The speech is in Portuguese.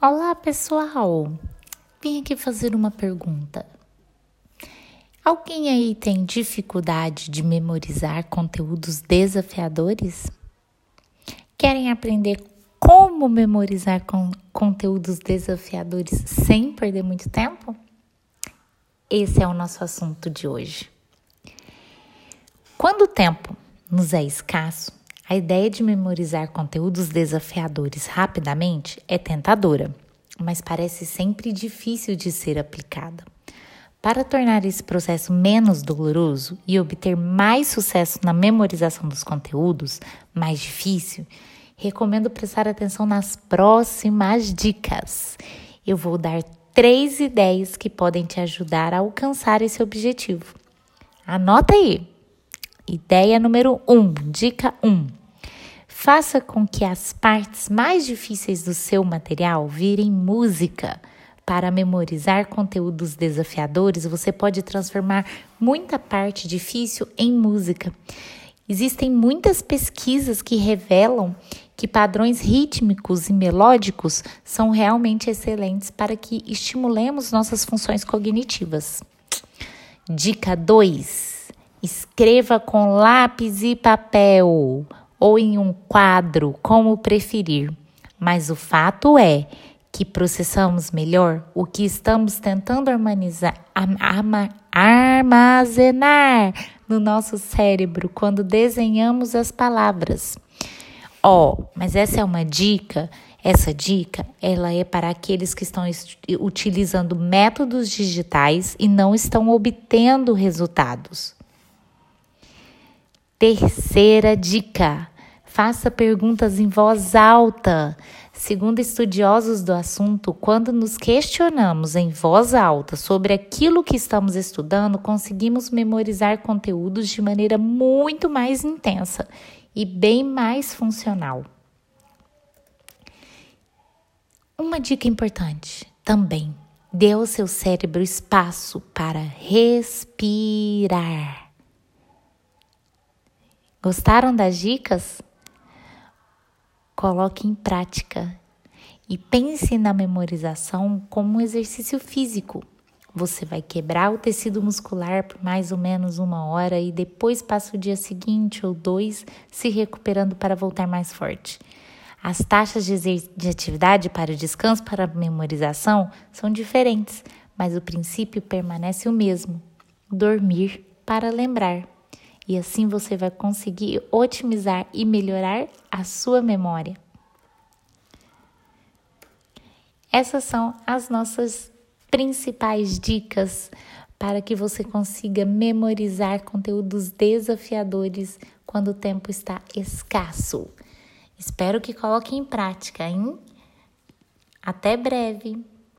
Olá, pessoal! Vim aqui fazer uma pergunta. Alguém aí tem dificuldade de memorizar conteúdos desafiadores? Querem aprender como memorizar conteúdos desafiadores sem perder muito tempo? Esse é o nosso assunto de hoje. Quando o tempo nos é escasso, a ideia de memorizar conteúdos desafiadores rapidamente é tentadora, mas parece sempre difícil de ser aplicada. Para tornar esse processo menos doloroso e obter mais sucesso na memorização dos conteúdos, mais difícil, recomendo prestar atenção nas próximas dicas. Eu vou dar três ideias que podem te ajudar a alcançar esse objetivo. Anota aí! Ideia número 1, um, dica 1. Um. Faça com que as partes mais difíceis do seu material virem música. Para memorizar conteúdos desafiadores, você pode transformar muita parte difícil em música. Existem muitas pesquisas que revelam que padrões rítmicos e melódicos são realmente excelentes para que estimulemos nossas funções cognitivas. Dica 2 Escreva com lápis e papel ou em um quadro, como preferir. Mas o fato é que processamos melhor o que estamos tentando armazenar no nosso cérebro quando desenhamos as palavras. Ó, oh, mas essa é uma dica. Essa dica, ela é para aqueles que estão utilizando métodos digitais e não estão obtendo resultados. Terceira dica: faça perguntas em voz alta. Segundo estudiosos do assunto, quando nos questionamos em voz alta sobre aquilo que estamos estudando, conseguimos memorizar conteúdos de maneira muito mais intensa e bem mais funcional. Uma dica importante também: dê ao seu cérebro espaço para respirar. Gostaram das dicas? Coloque em prática e pense na memorização como um exercício físico. Você vai quebrar o tecido muscular por mais ou menos uma hora e depois passa o dia seguinte ou dois se recuperando para voltar mais forte. As taxas de, de atividade para o descanso para a memorização são diferentes, mas o princípio permanece o mesmo: dormir para lembrar e assim você vai conseguir otimizar e melhorar a sua memória. Essas são as nossas principais dicas para que você consiga memorizar conteúdos desafiadores quando o tempo está escasso. Espero que coloque em prática, hein? Até breve!